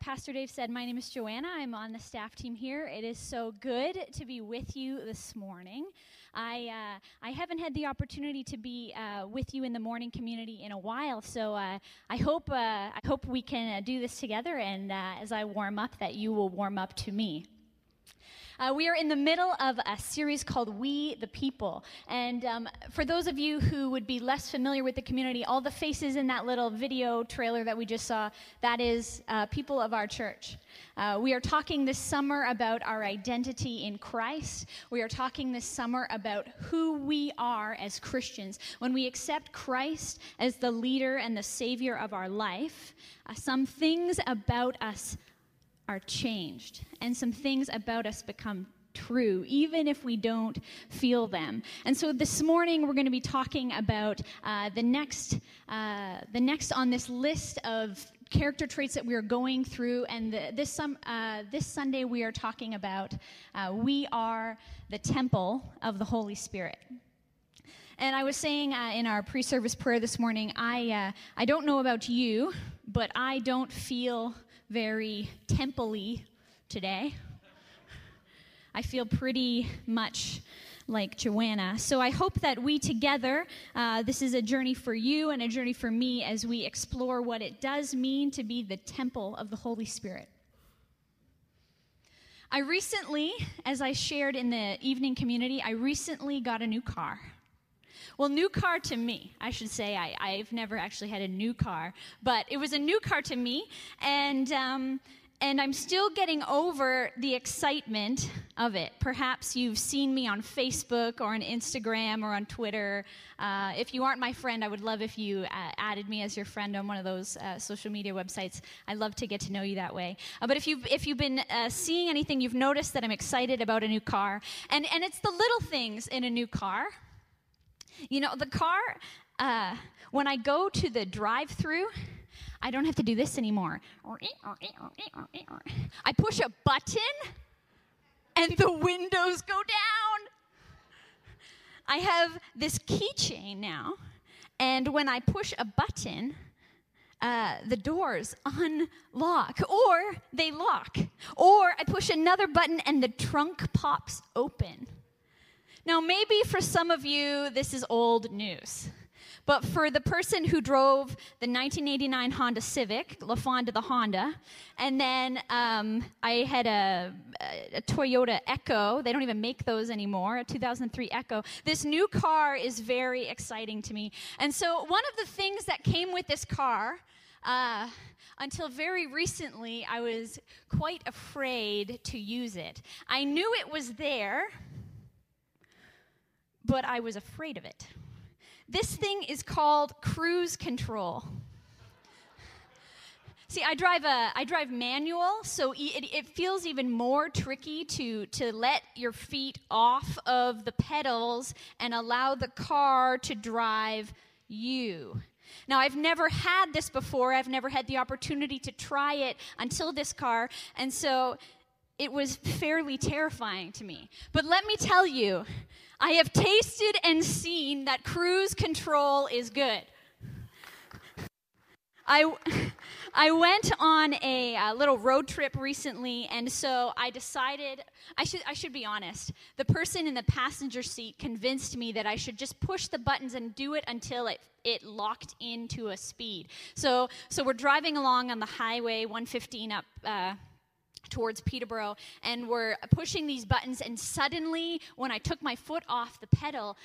Pastor Dave said, my name is Joanna. I'm on the staff team here. It is so good to be with you this morning. I, uh, I haven't had the opportunity to be uh, with you in the morning community in a while, so uh, I, hope, uh, I hope we can uh, do this together, and uh, as I warm up, that you will warm up to me. Uh, we are in the middle of a series called We the People. And um, for those of you who would be less familiar with the community, all the faces in that little video trailer that we just saw, that is uh, people of our church. Uh, we are talking this summer about our identity in Christ. We are talking this summer about who we are as Christians. When we accept Christ as the leader and the savior of our life, uh, some things about us are changed and some things about us become true, even if we don't feel them. And so this morning we're going to be talking about uh, the next, uh, the next on this list of character traits that we are going through. And the, this, um, uh, this Sunday we are talking about uh, we are the temple of the Holy Spirit. And I was saying uh, in our pre-service prayer this morning, I uh, I don't know about you, but I don't feel very temple today. I feel pretty much like Joanna. So I hope that we together, uh, this is a journey for you and a journey for me as we explore what it does mean to be the temple of the Holy Spirit. I recently, as I shared in the evening community, I recently got a new car. Well, new car to me, I should say. I, I've never actually had a new car, but it was a new car to me, and um, and I'm still getting over the excitement of it. Perhaps you've seen me on Facebook or on Instagram or on Twitter. Uh, if you aren't my friend, I would love if you uh, added me as your friend on one of those uh, social media websites. I'd love to get to know you that way. Uh, but if you've, if you've been uh, seeing anything, you've noticed that I'm excited about a new car. And, and it's the little things in a new car you know, the car, uh, when I go to the drive through, I don't have to do this anymore. I push a button and the windows go down. I have this keychain now, and when I push a button, uh, the doors unlock or they lock. Or I push another button and the trunk pops open. Now, maybe for some of you, this is old news. But for the person who drove the 1989 Honda Civic, LaFonda the Honda, and then um, I had a, a, Toyota Echo. They don't even make those anymore, a 2003 Echo. This new car is very exciting to me. And so, one of the things that came with this car, uh, until very recently, I was quite afraid to use it. I knew it was there but I was afraid of it. This thing is called cruise control. See, I drive a I drive manual, so it, it, feels even more tricky to to let your feet off of the pedals and allow the car to drive you. Now, I've never had this before. I've never had the opportunity to try it until this car, and so it was fairly terrifying to me. But let me tell you, I have tasted and seen that cruise control is good. I, I went on a, a, little road trip recently, and so I decided I should, I should be honest. The person in the passenger seat convinced me that I should just push the buttons and do it until it, it locked into a speed. So, so we're driving along on the highway 115 up. Uh, towards Peterborough and we're pushing these buttons. And suddenly, when I took my foot off the pedal,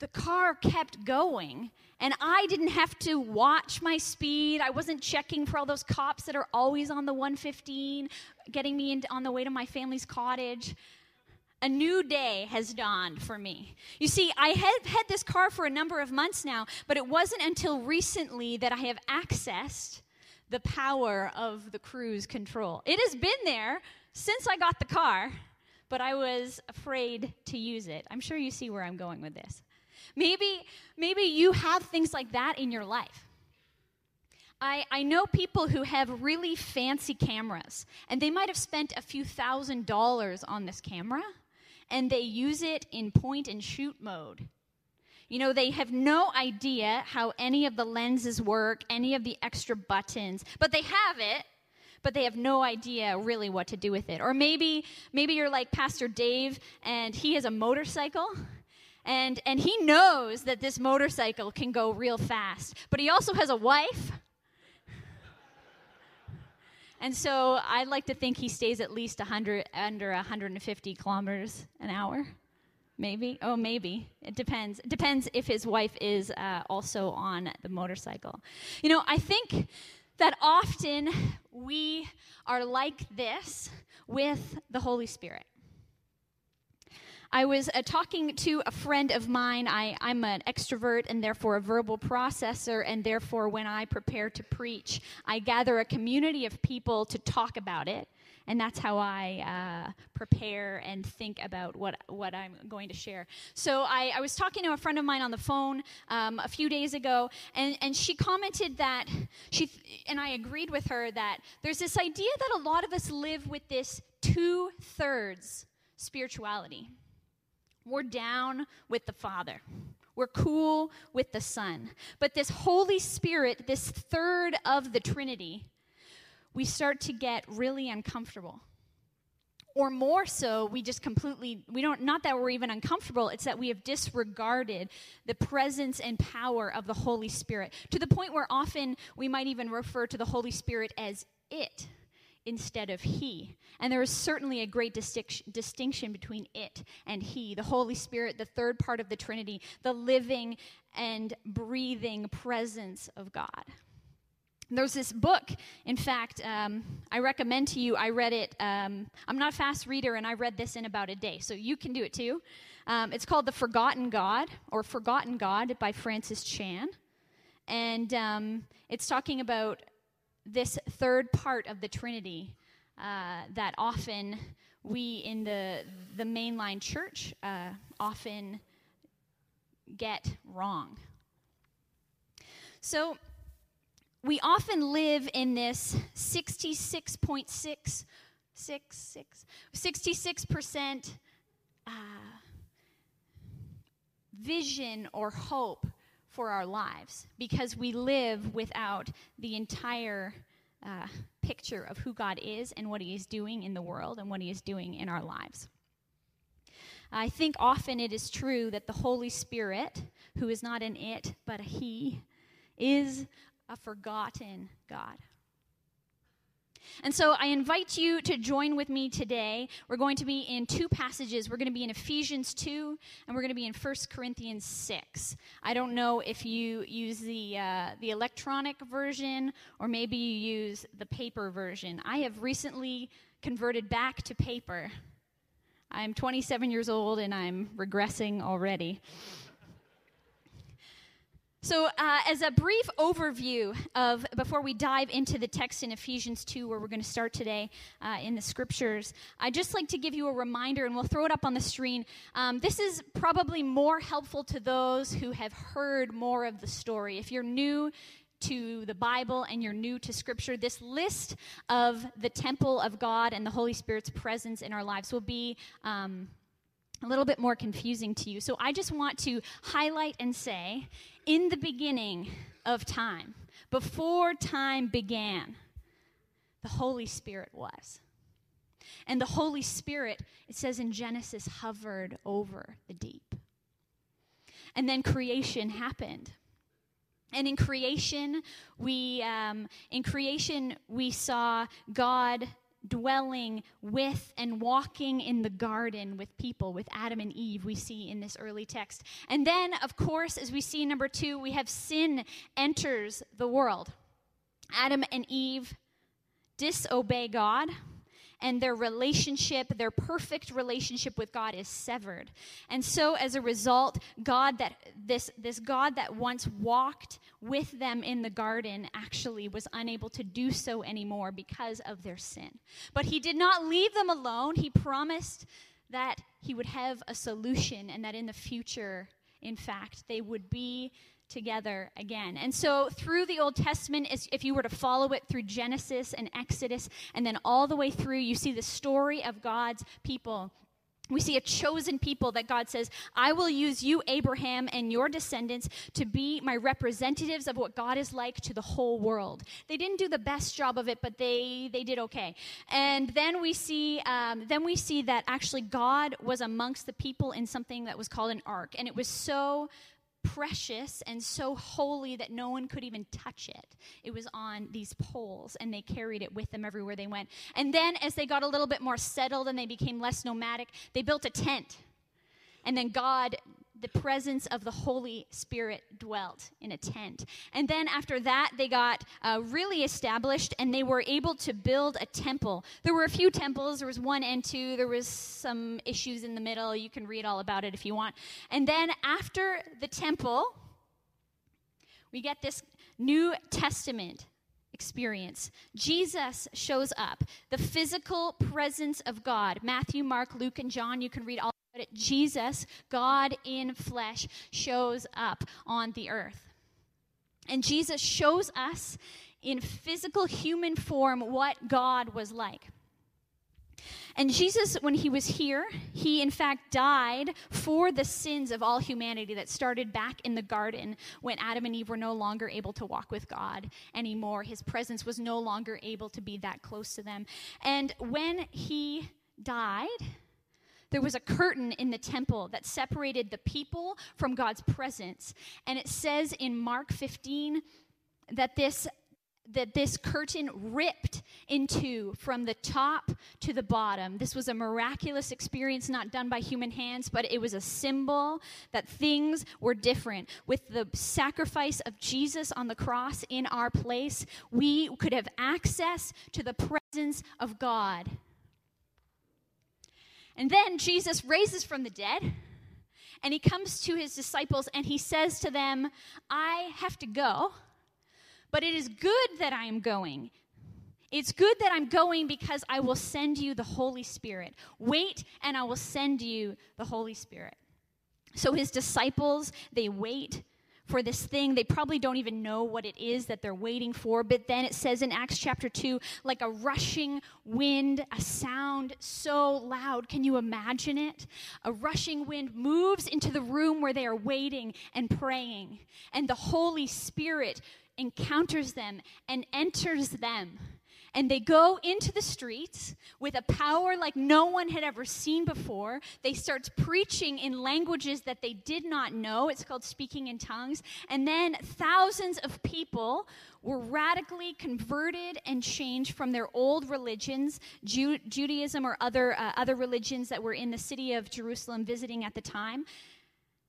the car kept going and I didn't have to watch my speed. I wasn't checking for all those cops that are always on the 115 getting me on the way to my family's cottage. A new day has dawned for me. You see, I have had this car for a number of months now, but it wasn't until recently that I have accessed the power of the cruise control. It has been there since I got the car, but I was afraid to use it. I'm sure you see where I'm going with this. Maybe, maybe you have things like that in your life. I, I know people who have really fancy cameras, and they might have spent a few thousand dollars on this camera, and they use it in point and shoot mode. You know, they have no idea how any of the lenses work, any of the extra buttons, but they have it. but they have no idea really what to do with it. Or maybe maybe you're like Pastor Dave and he has a motorcycle and and he knows that this motorcycle can go real fast, but he also has a wife. And so I'd like to think he stays at least 100 under 150 kilometers an hour. Maybe. Oh, maybe. It depends. It depends if his wife is uh, also on the motorcycle. You know, I think that often we are like this with the Holy Spirit. I was uh, talking to a friend of mine. I, I'm an extrovert and therefore a verbal processor, and therefore, when I prepare to preach, I gather a community of people to talk about it and that's how I uh, prepare and think about what what I'm going to share. So I, I was talking to a friend of mine on the phone um, a few days ago, and and she commented that she and I agreed with her that there's this idea that a lot of us live with this two thirds spirituality. We're down with the Father. We're cool with the Son. But this Holy Spirit, this third of the Trinity, we start to get really uncomfortable. Or more so, we just completely, we don't, not that we're even uncomfortable, it's that we have disregarded the presence and power of the Holy Spirit to the point where often we might even refer to the Holy Spirit as it instead of he. And there is certainly a great distinction between it and he, the Holy Spirit, the third part of the Trinity, the living and breathing presence of God. There's this book, in fact, um, I recommend to you. I read it. Um, I'm not a fast reader, and I read this in about a day, so you can do it too. Um, it's called The Forgotten God, or Forgotten God by Francis Chan. And um, it's talking about this third part of the Trinity uh, that often we in the, the mainline church uh, often get wrong. So, we often live in this 66.6 66% uh, vision or hope for our lives because we live without the entire uh, picture of who God is and what He is doing in the world and what He is doing in our lives. I think often it is true that the Holy Spirit, who is not an it but a He, is a forgotten God. And so I invite you to join with me today. We're going to be in two passages. We're going to be in Ephesians 2 and we're going to be in 1 Corinthians 6. I don't know if you use the, uh, the electronic version or maybe you use the paper version. I have recently converted back to paper. I'm 27 years old and I'm regressing already. So, uh, as a brief overview of before we dive into the text in Ephesians 2, where we're going to start today uh, in the scriptures, I'd just like to give you a reminder, and we'll throw it up on the screen. Um, this is probably more helpful to those who have heard more of the story. If you're new to the Bible and you're new to Scripture, this list of the temple of God and the Holy Spirit's presence in our lives will be. Um, a little bit more confusing to you. So I just want to highlight and say in the beginning of time, before time began, the Holy Spirit was. And the Holy Spirit, it says in Genesis, hovered over the deep. And then creation happened. And in creation, we um, in creation we saw God dwelling with and walking in the garden with people, with Adam and Eve, we see in this early text. And then, of course, as we see number two, we have sin enters the world. Adam and Eve disobey God and their relationship, their perfect relationship with God is severed. And so as a result, God that this this God that once walked with them in the garden actually was unable to do so anymore because of their sin. But he did not leave them alone. He promised that he would have a solution and that in the future, in fact, they would be together again. And so, through the Old Testament, if you were to follow it through Genesis and Exodus, and then all the way through, you see the story of God's people We see a chosen people that God says, I will use you, Abraham, and your descendants to be my representatives of what God is like to the whole world. They didn't do the best job of it, but they, they did okay. And then we see um, then we see that actually God was amongst the people in something that was called an ark, and it was so precious and so holy that no one could even touch it. It was on these poles, and they carried it with them everywhere they went. And then, as they got a little bit more settled and they became less nomadic, they built a tent. And then God the presence of the Holy Spirit dwelt in a tent. And then after that, they got uh, really established and they were able to build a temple. There were a few temples, there was one and two, there was some issues in the middle. You can read all about it if you want. And then after the temple, we get this New Testament experience. Jesus shows up, the physical presence of God. Matthew, Mark, Luke, and John, you can read all about it. Jesus, God in flesh, shows up on the earth. And Jesus shows us in physical human form what God was like. And Jesus, when he was here, he in fact died for the sins of all humanity that started back in the garden when Adam and Eve were no longer able to walk with God anymore. His presence was no longer able to be that close to them. And when he died, there was a curtain in the temple that separated the people from God's presence. And it says in Mark 15 that this that this curtain ripped into from the top to the bottom. This was a miraculous experience not done by human hands, but it was a symbol that things were different. With the sacrifice of Jesus on the cross in our place, we could have access to the presence of God. And then Jesus raises from the dead and he comes to his disciples and he says to them, I have to go, but it is good that I am going. It's good that I'm going because I will send you the Holy Spirit. Wait, and I will send you the Holy Spirit. So his disciples, they wait for this thing. They probably don't even know what it is that they're waiting for. But then it says in Acts chapter 2, like a rushing wind, a sound so loud. Can you imagine it? A rushing wind moves into the room where they are waiting and praying. And the Holy Spirit encounters them and enters them and they go into the streets with a power like no one had ever seen before. They start preaching in languages that they did not know. It's called speaking in tongues. And then thousands of people were radically converted and changed from their old religions, Ju- Judaism or other, uh, other religions that were in the city of Jerusalem visiting at the time.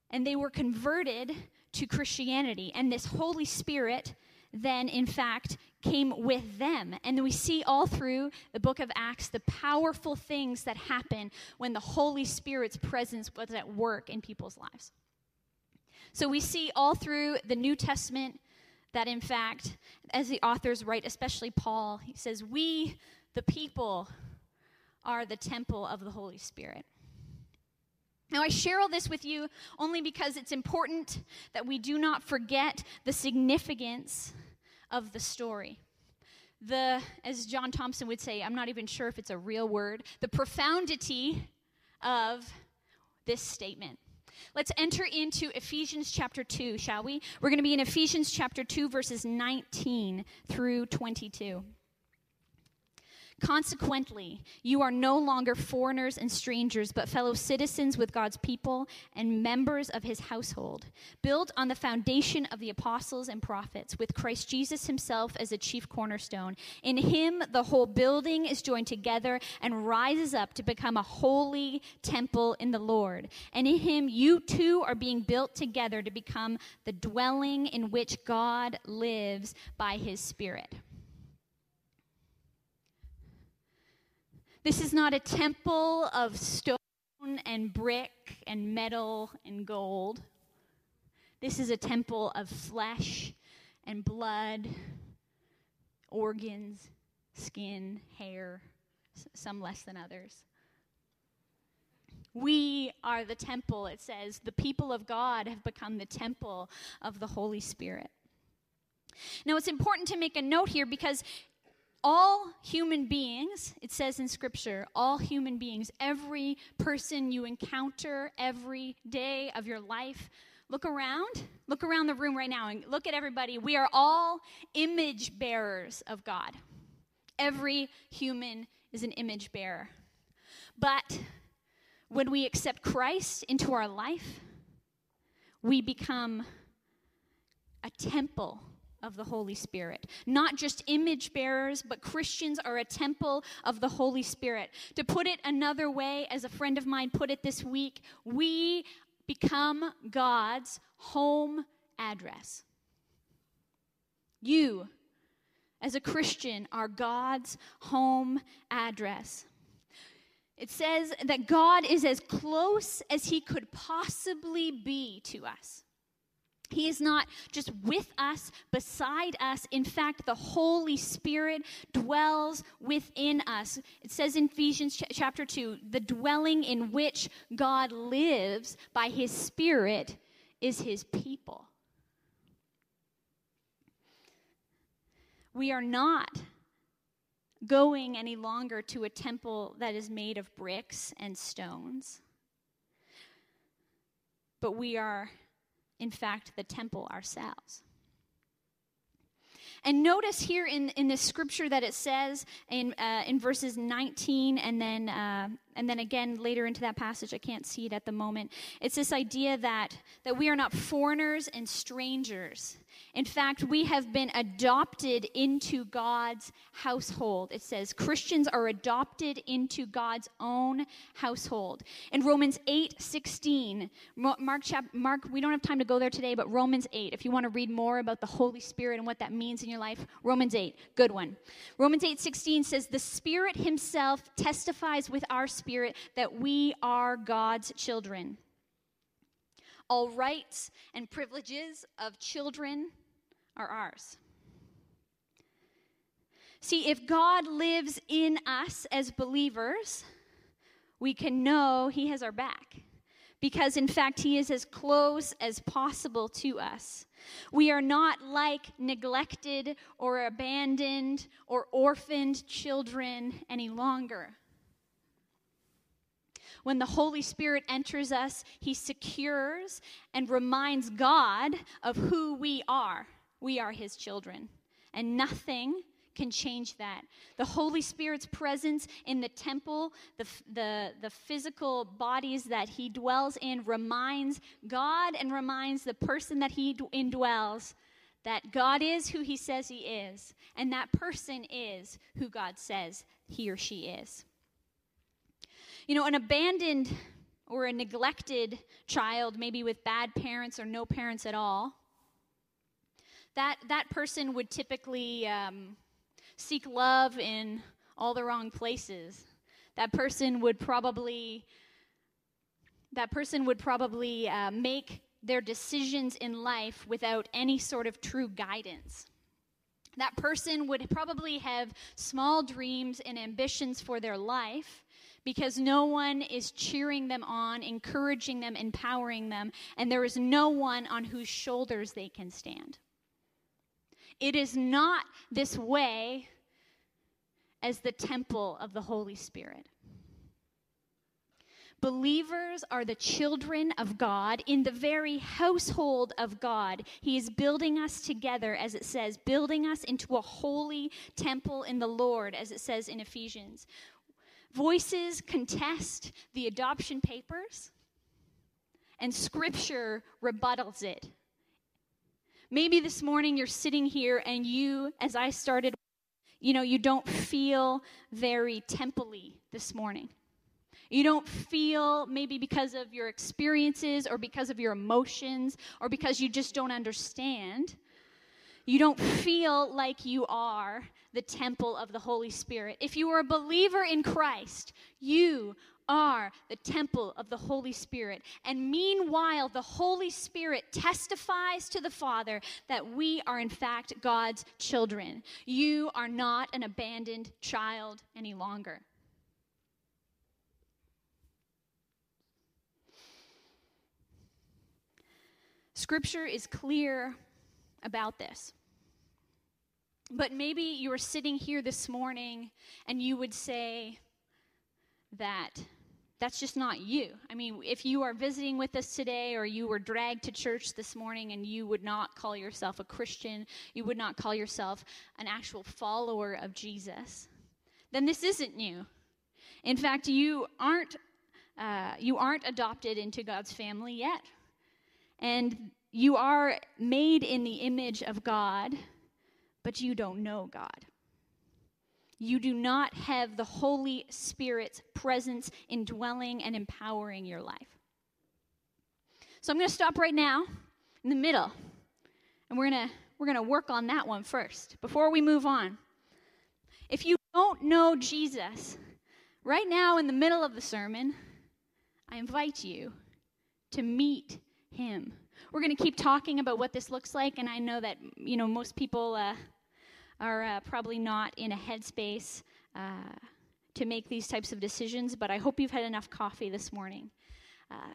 And they were converted to Christianity. And this Holy Spirit then, in fact, came with them. And we see all through the book of Acts the powerful things that happen when the Holy Spirit's presence was at work in people's lives. So we see all through the New Testament that, in fact, as the authors write, especially Paul, he says, We, the people, are the temple of the Holy Spirit. Now, I share all this with you only because it's important that we do not forget the significance of the story. The, as John Thompson would say, I'm not even sure if it's a real word, the profundity of this statement. Let's enter into Ephesians chapter 2, shall we? We're going to be in Ephesians chapter 2, verses 19 through 22. Consequently, you are no longer foreigners and strangers, but fellow citizens with God's people and members of his household, built on the foundation of the apostles and prophets, with Christ Jesus himself as a chief cornerstone. In him, the whole building is joined together and rises up to become a holy temple in the Lord. And in him, you too are being built together to become the dwelling in which God lives by his Spirit. This is not a temple of stone and brick and metal and gold. This is a temple of flesh and blood, organs, skin, hair, some less than others. We are the temple, it says. The people of God have become the temple of the Holy Spirit. Now, it's important to make a note here because all human beings, it says in Scripture, all human beings, every person you encounter every day of your life, look around, look around the room right now and look at everybody. We are all image bearers of God. Every human is an image bearer. But when we accept Christ into our life, we become a temple of the Holy Spirit. Not just image bearers, but Christians are a temple of the Holy Spirit. To put it another way, as a friend of mine put it this week, we become God's home address. You, as a Christian, are God's home address. It says that God is as close as he could possibly be to us. He is not just with us, beside us. In fact, the Holy Spirit dwells within us. It says in Ephesians ch- chapter 2 the dwelling in which God lives by his Spirit is his people. We are not going any longer to a temple that is made of bricks and stones, but we are in fact, the temple ourselves. And notice here in, in the scripture that it says in, uh, in verses 19 and then, uh, and then again later into that passage, I can't see it at the moment. It's this idea that, that we are not foreigners and strangers. In fact, we have been adopted into God's household. It says Christians are adopted into God's own household. In Romans 8 16, Mark, chap, Mark, we don't have time to go there today, but Romans 8, if you want to read more about the Holy Spirit and what that means in your life, Romans 8, good one. Romans 8 16 says, The Spirit Himself testifies with our spirit that we are God's children. All rights and privileges of children are ours. See, if God lives in us as believers, we can know He has our back. Because, in fact, He is as close as possible to us. We are not like neglected or abandoned or orphaned children any longer. When the Holy Spirit enters us, He secures and reminds God of who we are. We are His children. And nothing can change that. The Holy Spirit's presence in the temple, the, the, the physical bodies that He dwells in, reminds God and reminds the person that He indwells that God is who He says He is, and that person is who God says he or she is. You know, an abandoned or a neglected child, maybe with bad parents or no parents at all, that, that person would typically um, seek love in all the wrong places. That person would probably that person would probably uh, make their decisions in life without any sort of true guidance. That person would probably have small dreams and ambitions for their life, because no one is cheering them on, encouraging them, empowering them, and there is no one on whose shoulders they can stand. It is not this way as the temple of the Holy Spirit. Believers are the children of God in the very household of God. He is building us together, as it says, building us into a holy temple in the Lord, as it says in Ephesians. Voices contest the adoption papers, and scripture rebuttals it. Maybe this morning you're sitting here and you, as I started, you know, you don't feel very temple this morning. You don't feel, maybe because of your experiences or because of your emotions or because you just don't understand, you don't feel like you are the temple of the Holy Spirit. If you are a believer in Christ, you are the temple of the Holy Spirit. And meanwhile, the Holy Spirit testifies to the Father that we are, in fact, God's children. You are not an abandoned child any longer. Scripture is clear about this. But maybe you are sitting here this morning and you would say that that's just not you. I mean, if you are visiting with us today or you were dragged to church this morning and you would not call yourself a Christian, you would not call yourself an actual follower of Jesus, then this isn't you. In fact, you aren't uh, you aren't adopted into God's family yet, and you are made in the image of God, but you don't know God you do not have the Holy Spirit's presence indwelling and empowering your life. So I'm going to stop right now in the middle, and we're going to we're going to work on that one first before we move on. If you don't know Jesus, right now in the middle of the sermon, I invite you to meet him. We're going to keep talking about what this looks like, and I know that you know most people uh, are uh, probably not in a headspace uh, to make these types of decisions, but I hope you've had enough coffee this morning. Uh,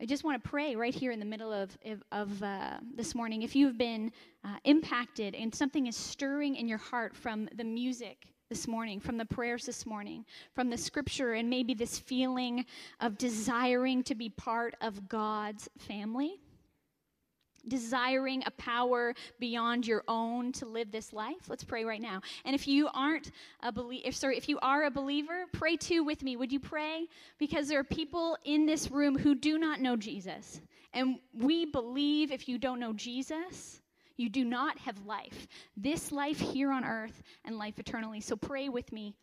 I just want to pray right here in the middle of, of uh, this morning. If you've been uh, impacted and something is stirring in your heart from the music this morning, from the prayers this morning, from the scripture, and maybe this feeling of desiring to be part of God's family desiring a power beyond your own to live this life let's pray right now. And if you aren't a believer sorry if you are a believer pray too with me. Would you pray? Because there are people in this room who do not know jesus. And we believe if you don't know jesus you do not have life. This life here on earth and life eternally. So pray with me.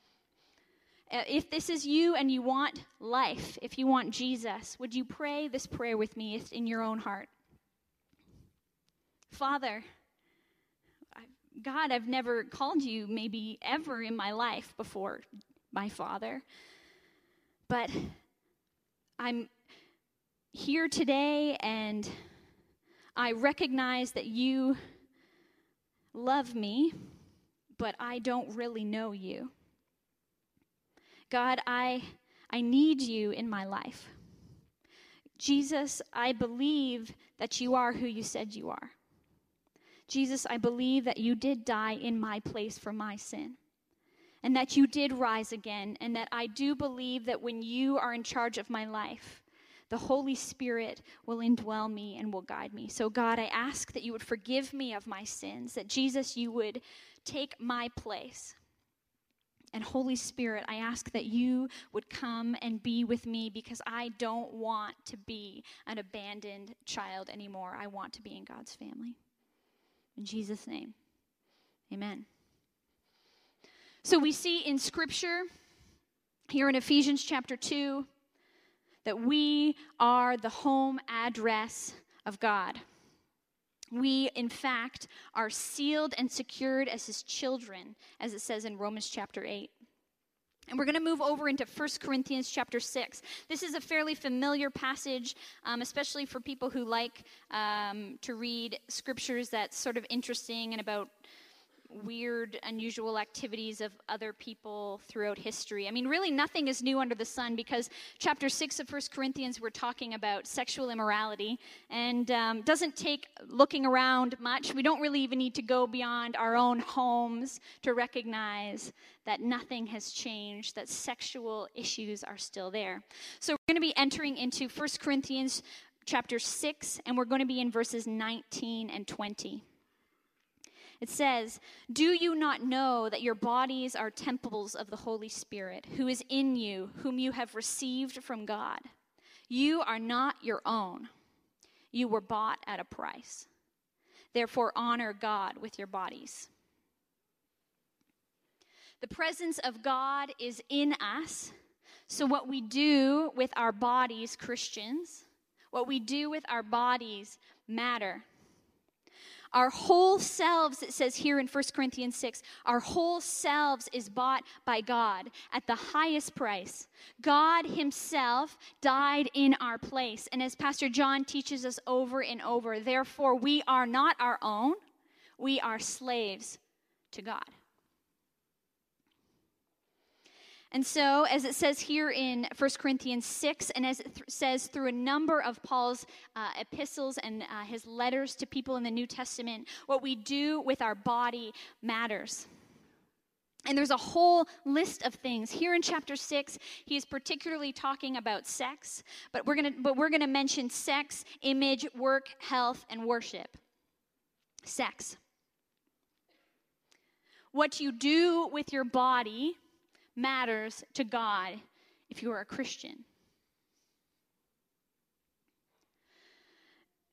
Uh, if this is you and you want life, if you want Jesus, would you pray this prayer with me in your own heart? Father, God, I've never called you maybe ever in my life before my Father, but I'm here today and I recognize that you love me, but I don't really know you. God, I, I need you in my life. Jesus, I believe that you are who you said you are. Jesus, I believe that you did die in my place for my sin and that you did rise again, and that I do believe that when you are in charge of my life, the Holy Spirit will indwell me and will guide me. So, God, I ask that you would forgive me of my sins, that Jesus, you would take my place. And Holy Spirit, I ask that you would come and be with me because I don't want to be an abandoned child anymore. I want to be in God's family. In Jesus' name, amen. So we see in Scripture, here in Ephesians chapter 2, that we are the home address of God. We, in fact, are sealed and secured as his children, as it says in Romans chapter 8. And we're going to move over into 1 Corinthians chapter 6. This is a fairly familiar passage, um, especially for people who like um, to read scriptures that's sort of interesting and about weird, unusual activities of other people throughout history. I mean, really, nothing is new under the sun because chapter 6 of 1 Corinthians, we're talking about sexual immorality and um, doesn't take looking around much. We don't really even need to go beyond our own homes to recognize that nothing has changed, that sexual issues are still there. So we're going to be entering into 1 Corinthians chapter 6, and we're going to be in verses 19 and 20. It says, Do you not know that your bodies are temples of the Holy Spirit, who is in you, whom you have received from God? You are not your own. You were bought at a price. Therefore, honor God with your bodies. The presence of God is in us. So, what we do with our bodies, Christians, what we do with our bodies matter. Our whole selves, it says here in 1 Corinthians 6, our whole selves is bought by God at the highest price. God Himself died in our place. And as Pastor John teaches us over and over, therefore we are not our own, we are slaves to God. And so, as it says here in 1 Corinthians 6, and as it th- says through a number of Paul's uh, epistles and uh, his letters to people in the New Testament, what we do with our body matters. And there's a whole list of things. Here in chapter 6, he is particularly talking about sex, but we're going to but we're going to mention sex, image, work, health and worship. Sex. What you do with your body matters to God if you are a Christian.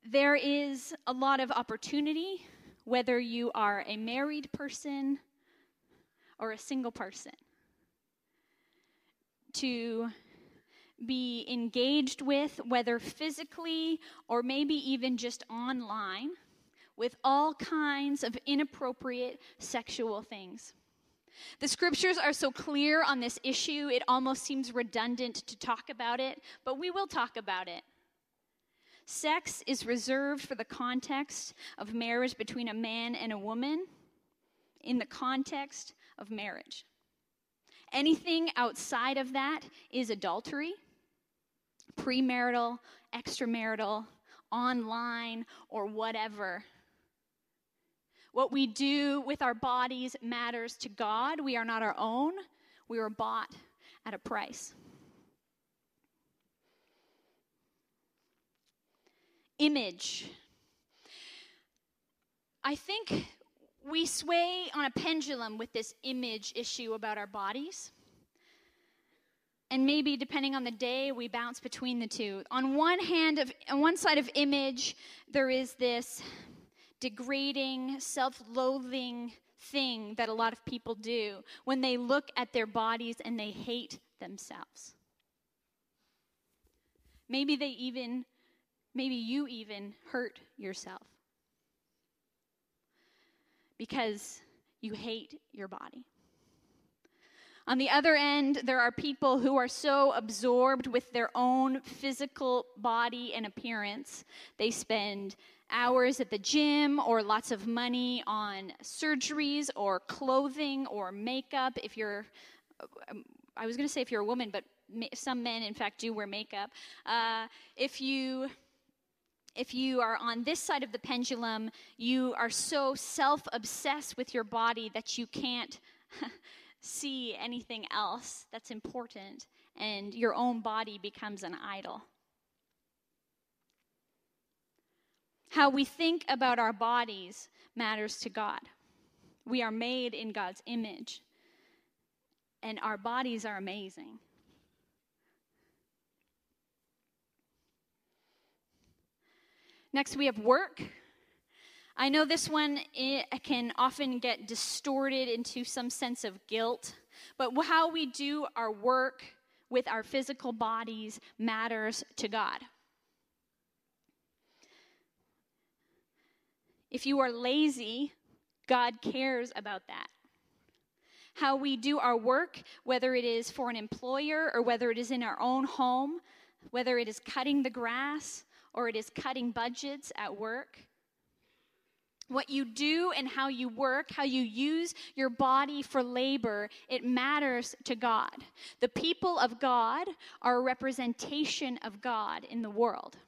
There is a lot of opportunity, whether you are a married person or a single person, to be engaged with, whether physically or maybe even just online, with all kinds of inappropriate sexual things. The scriptures are so clear on this issue, it almost seems redundant to talk about it, but we will talk about it. Sex is reserved for the context of marriage between a man and a woman in the context of marriage. Anything outside of that is adultery, premarital, extramarital, online, or whatever what we do with our bodies matters to God. We are not our own, we were bought at a price. Image. I think we sway on a pendulum with this image issue about our bodies. And maybe depending on the day, we bounce between the two. On one hand, of, on one side of image, there is this degrading, self loathing thing that a lot of people do when they look at their bodies and they hate themselves. Maybe they even, maybe you even hurt yourself because you hate your body. On the other end, there are people who are so absorbed with their own physical body and appearance, they spend hours at the gym or lots of money on surgeries or clothing or makeup. If you're, I was going to say if you're a woman, but some men, in fact, do wear makeup. Uh, if you if you are on this side of the pendulum, you are so self obsessed with your body that you can't see anything else that's important, and your own body becomes an idol. How we think about our bodies matters to God. We are made in God's image, and our bodies are amazing. Next, we have work. I know this one can often get distorted into some sense of guilt, but how we do our work with our physical bodies matters to God. If you are lazy, God cares about that. How we do our work, whether it is for an employer or whether it is in our own home, whether it is cutting the grass or it is cutting budgets at work. What you do and how you work, how you use your body for labor, it matters to God. The people of God are a representation of God in the world.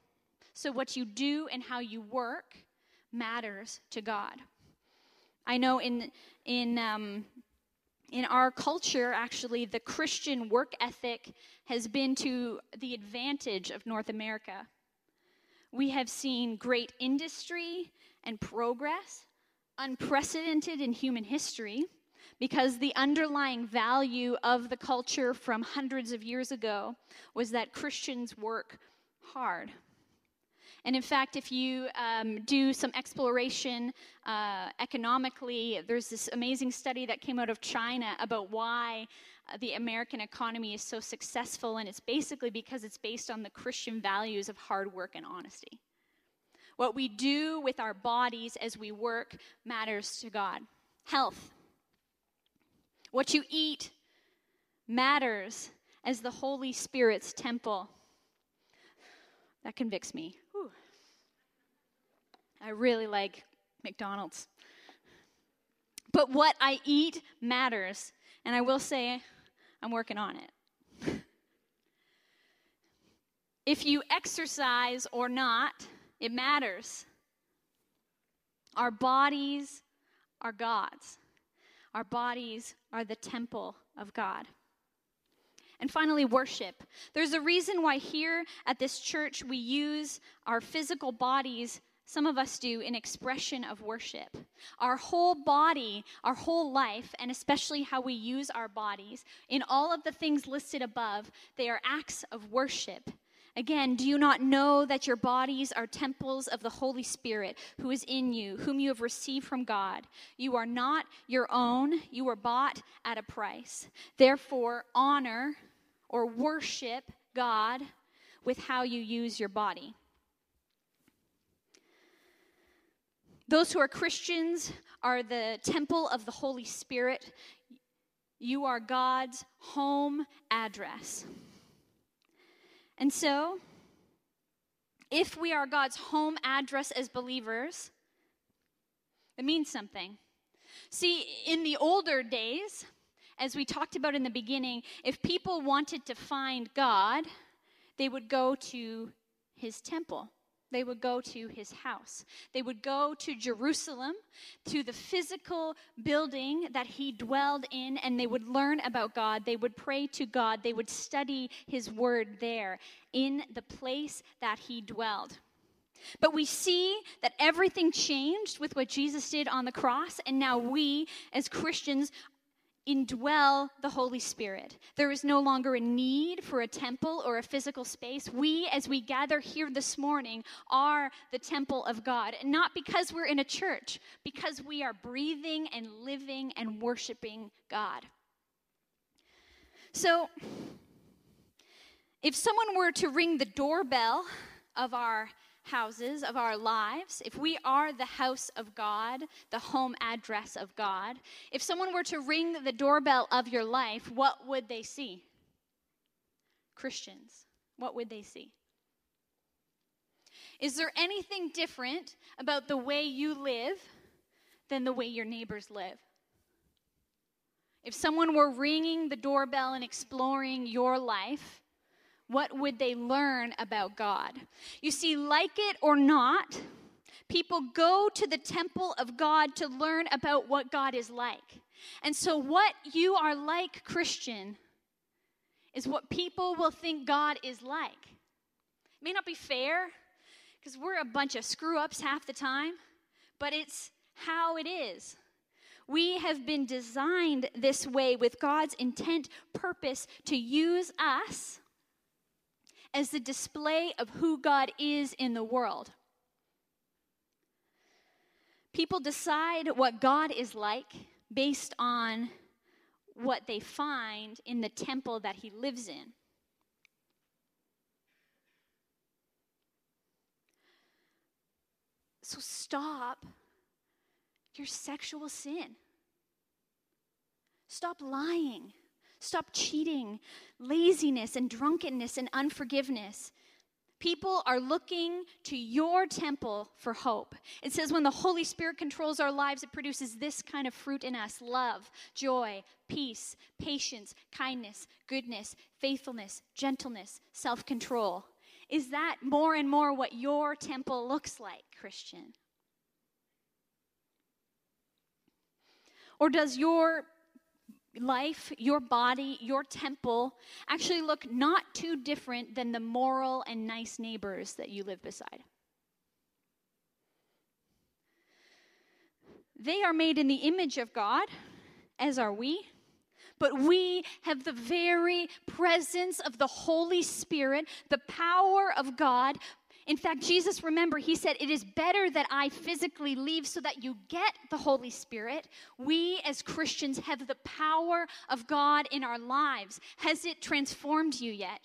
So, what you do and how you work matters to God. I know in in um, in our culture, actually, the Christian work ethic has been to the advantage of North America. We have seen great industry and progress, unprecedented in human history, because the underlying value of the culture from hundreds of years ago was that Christians work hard. And in fact, if you um, do some exploration uh, economically, there's this amazing study that came out of China about why uh, the American economy is so successful, and it's basically because it's based on the Christian values of hard work and honesty. What we do with our bodies as we work matters to God. Health. What you eat matters as the Holy Spirit's temple. That convicts me. I really like McDonald's. But what I eat matters. And I will say, I'm working on it. if you exercise or not, it matters. Our bodies are God's. Our bodies are the temple of God. And finally, worship. There's a reason why here at this church we use our physical bodies, some of us do, in expression of worship. Our whole body, our whole life, and especially how we use our bodies, in all of the things listed above, they are acts of worship. Again, do you not know that your bodies are temples of the Holy Spirit who is in you, whom you have received from God? You are not your own, you were bought at a price. Therefore, honor or worship God with how you use your body. Those who are Christians are the temple of the Holy Spirit. You are God's home address. And so, if we are God's home address as believers, it means something. See, in the older days, as we talked about in the beginning, if people wanted to find God, they would go to his temple. They would go to his house. They would go to Jerusalem, to the physical building that he dwelled in, and they would learn about God. They would pray to God. They would study his word there in the place that he dwelled. But we see that everything changed with what Jesus did on the cross, and now we, as Christians, indwell the Holy Spirit. There is no longer a need for a temple or a physical space. We, as we gather here this morning, are the temple of God. And not because we're in a church, because we are breathing and living and worshiping God. So, if someone were to ring the doorbell of our houses of our lives, if we are the house of God, the home address of God, if someone were to ring the doorbell of your life, what would they see? Christians. What would they see? Is there anything different about the way you live than the way your neighbors live? If someone were ringing the doorbell and exploring your life, what would they learn about God? You see, like it or not, people go to the temple of God to learn about what God is like. And so, what you are like, Christian, is what people will think God is like. It may not be fair because we're a bunch of screw ups half the time, but it's how it is. We have been designed this way with God's intent, purpose to use us as the display of who God is in the world. People decide what God is like based on what they find in the temple that he lives in. So stop your sexual sin. Stop lying. Stop cheating, laziness, and drunkenness and unforgiveness. People are looking to your temple for hope. It says when the Holy Spirit controls our lives, it produces this kind of fruit in us love, joy, peace, patience, kindness, goodness, faithfulness, gentleness, self control. Is that more and more what your temple looks like, Christian? Or does your life, your body, your temple actually look not too different than the moral and nice neighbors that you live beside. They are made in the image of God, as are we. But we have the very presence of the Holy Spirit, the power of God in fact, Jesus, remember, he said, It is better that I physically leave so that you get the Holy Spirit. We as Christians have the power of God in our lives. Has it transformed you yet?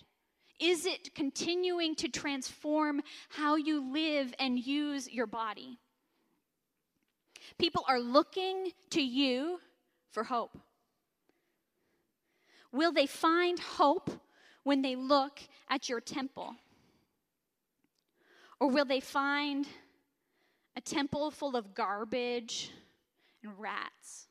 Is it continuing to transform how you live and use your body? People are looking to you for hope. Will they find hope when they look at your temple? Or will they find a temple full of garbage and rats?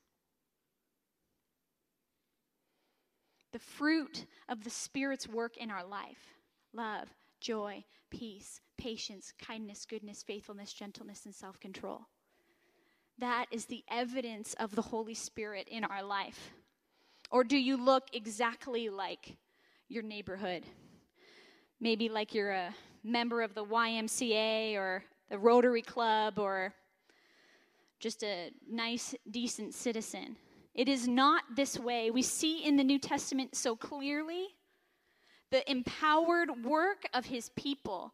the fruit of the Spirit's work in our life love, joy, peace, patience, kindness, goodness, faithfulness, gentleness, and self control. That is the evidence of the Holy Spirit in our life. Or do you look exactly like your neighborhood? Maybe like you're a member of the YMCA or the Rotary Club or just a nice, decent citizen. It is not this way. We see in the New Testament so clearly the empowered work of his people.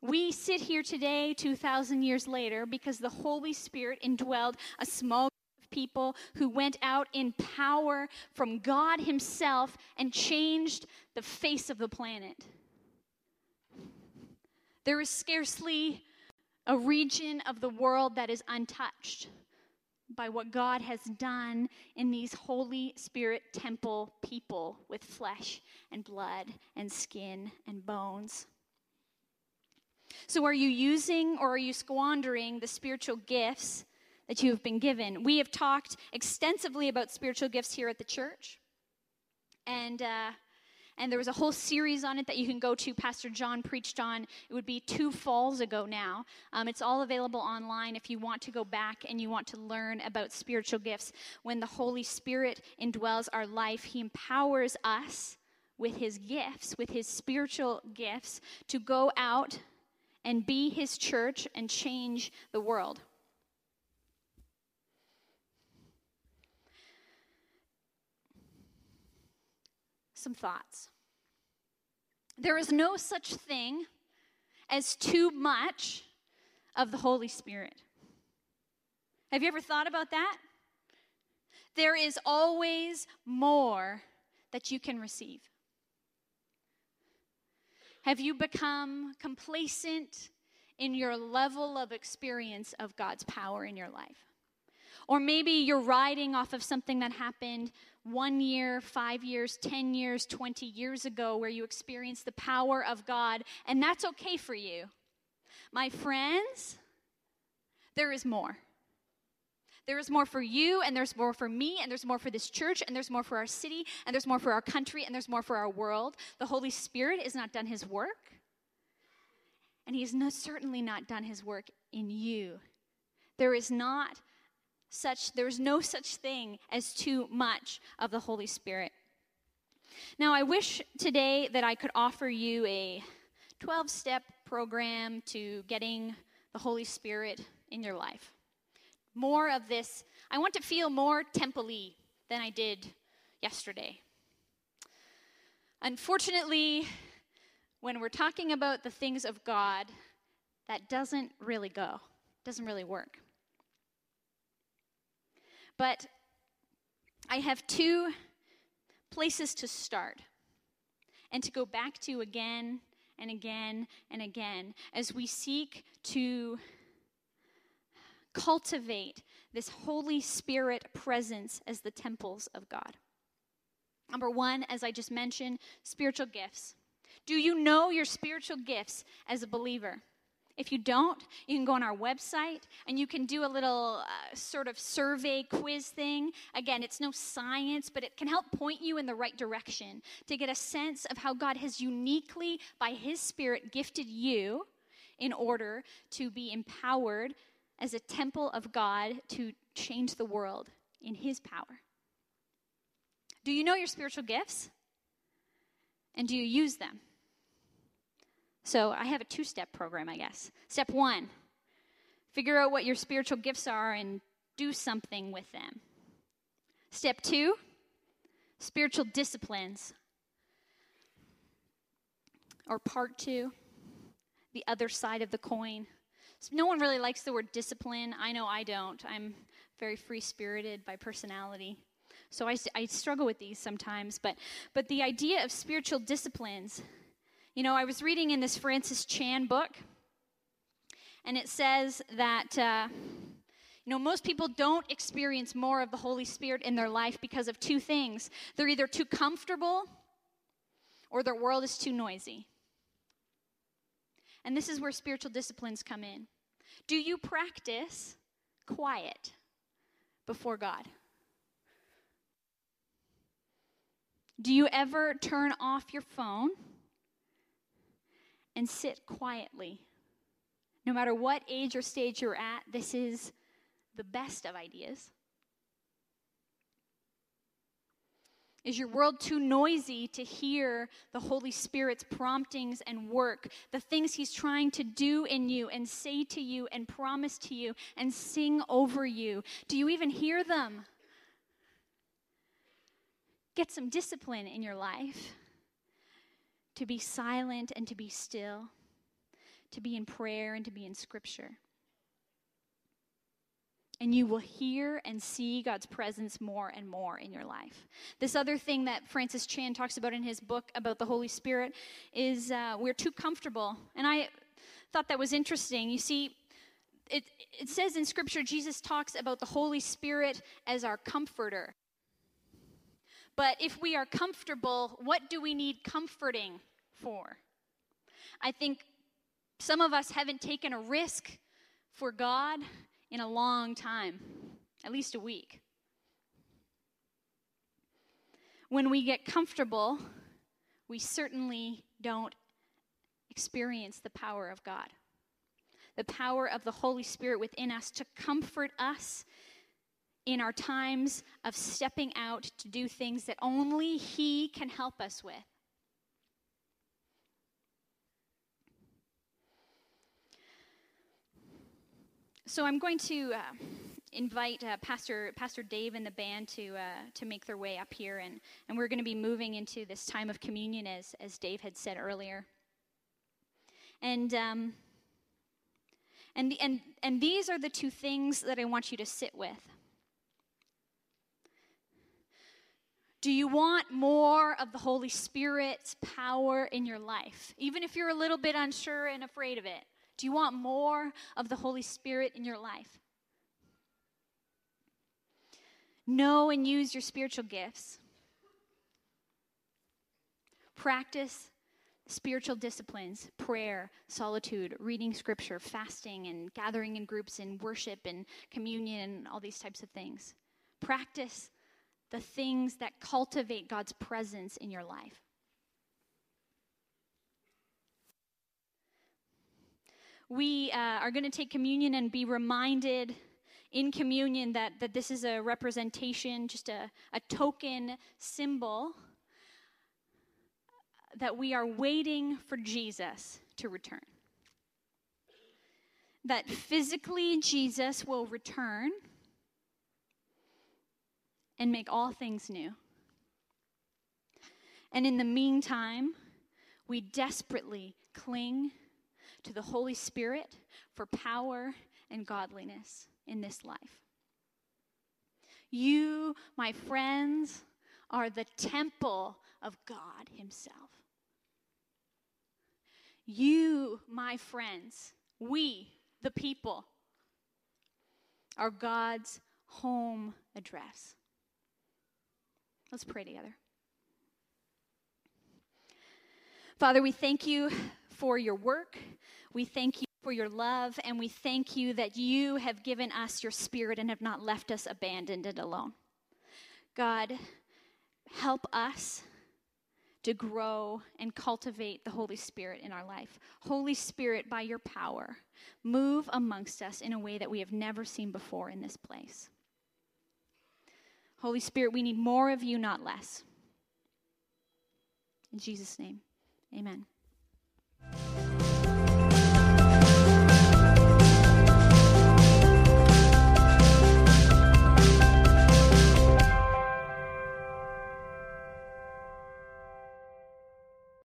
We sit here today, 2,000 years later, because the Holy Spirit indwelled a small group of people who went out in power from God Himself and changed the face of the planet. There is scarcely a region of the world that is untouched by what God has done in these Holy Spirit temple people with flesh and blood and skin and bones. So, are you using or are you squandering the spiritual gifts that you have been given? We have talked extensively about spiritual gifts here at the church. And uh, and there was a whole series on it that you can go to. Pastor John preached on. It would be two falls ago now. Um, it's all available online if you want to go back and you want to learn about spiritual gifts. When the Holy Spirit indwells our life, He empowers us with His gifts, with His spiritual gifts, to go out and be His church and change the world. Some thoughts. There is no such thing as too much of the Holy Spirit. Have you ever thought about that? There is always more that you can receive. Have you become complacent in your level of experience of God's power in your life? Or maybe you're riding off of something that happened one year, five years, 10 years, 20 years ago where you experienced the power of God, and that's okay for you. My friends, there is more. There is more for you, and there's more for me, and there's more for this church, and there's more for our city, and there's more for our country, and there's more for our world. The Holy Spirit has not done his work, and he has no, certainly not done his work in you. There is not such there's no such thing as too much of the Holy Spirit. Now, I wish today that I could offer you a 12 step program to getting the Holy Spirit in your life. More of this, I want to feel more temple than I did yesterday. Unfortunately, when we're talking about the things of God, that doesn't really go, doesn't really work. But I have two places to start and to go back to again and again and again as we seek to cultivate this Holy Spirit presence as the temples of God. Number one, as I just mentioned, spiritual gifts. Do you know your spiritual gifts as a believer? If you don't, you can go on our website and you can do a little uh, sort of survey quiz thing. Again, it's no science, but it can help point you in the right direction to get a sense of how God has uniquely, by His Spirit, gifted you in order to be empowered as a temple of God to change the world in His power. Do you know your spiritual gifts? And do you use them? So I have a two step program, I guess. Step one figure out what your spiritual gifts are and do something with them. Step two spiritual disciplines. Or part two, the other side of the coin. So no one really likes the word discipline. I know I don't. I'm very free spirited by personality. So I, I struggle with these sometimes. But, but the idea of spiritual disciplines you know, I was reading in this Francis Chan book, and it says that, uh, you know, most people don't experience more of the Holy Spirit in their life because of two things. They're either too comfortable or their world is too noisy. And this is where spiritual disciplines come in. Do you practice quiet before God? Do you ever turn off your phone and sit quietly? No matter what age or stage you're at, this is the best of ideas. Is your world too noisy to hear the Holy Spirit's promptings and work, the things He's trying to do in you and say to you and promise to you and sing over you? Do you even hear them? Get some discipline in your life to be silent and to be still, to be in prayer and to be in Scripture and you will hear and see God's presence more and more in your life. This other thing that Francis Chan talks about in his book about the Holy Spirit is uh, we're too comfortable. And I thought that was interesting. You see, it, it says in Scripture, Jesus talks about the Holy Spirit as our comforter. But if we are comfortable, what do we need comforting for? I think some of us haven't taken a risk for God in a long time, at least a week. When we get comfortable, we certainly don't experience the power of God, the power of the Holy Spirit within us to comfort us in our times of stepping out to do things that only He can help us with. So I'm going to uh, invite uh, Pastor Pastor Dave and the band to uh, to make their way up here, and and we're going to be moving into this time of communion, as as Dave had said earlier. And um, and and and these are the two things that I want you to sit with. Do you want more of the Holy Spirit's power in your life, even if you're a little bit unsure and afraid of it? Do you want more of the Holy Spirit in your life? Know and use your spiritual gifts. Practice spiritual disciplines prayer, solitude, reading scripture, fasting, and gathering in groups and worship and communion and all these types of things. Practice the things that cultivate God's presence in your life. We uh, are going to take communion and be reminded in communion that, that this is a representation, just a, a token symbol that we are waiting for Jesus to return. That physically Jesus will return and make all things new. And in the meantime, we desperately cling to the Holy Spirit for power and godliness in this life. You, my friends, are the temple of God Himself. You, my friends, we, the people, are God's home address. Let's pray together. Father, we thank you for your work. We thank you for your love, and we thank you that you have given us your spirit and have not left us abandoned and alone. God, help us to grow and cultivate the Holy Spirit in our life. Holy Spirit, by your power, move amongst us in a way that we have never seen before in this place. Holy Spirit, we need more of you, not less. In Jesus' name, amen. Bye.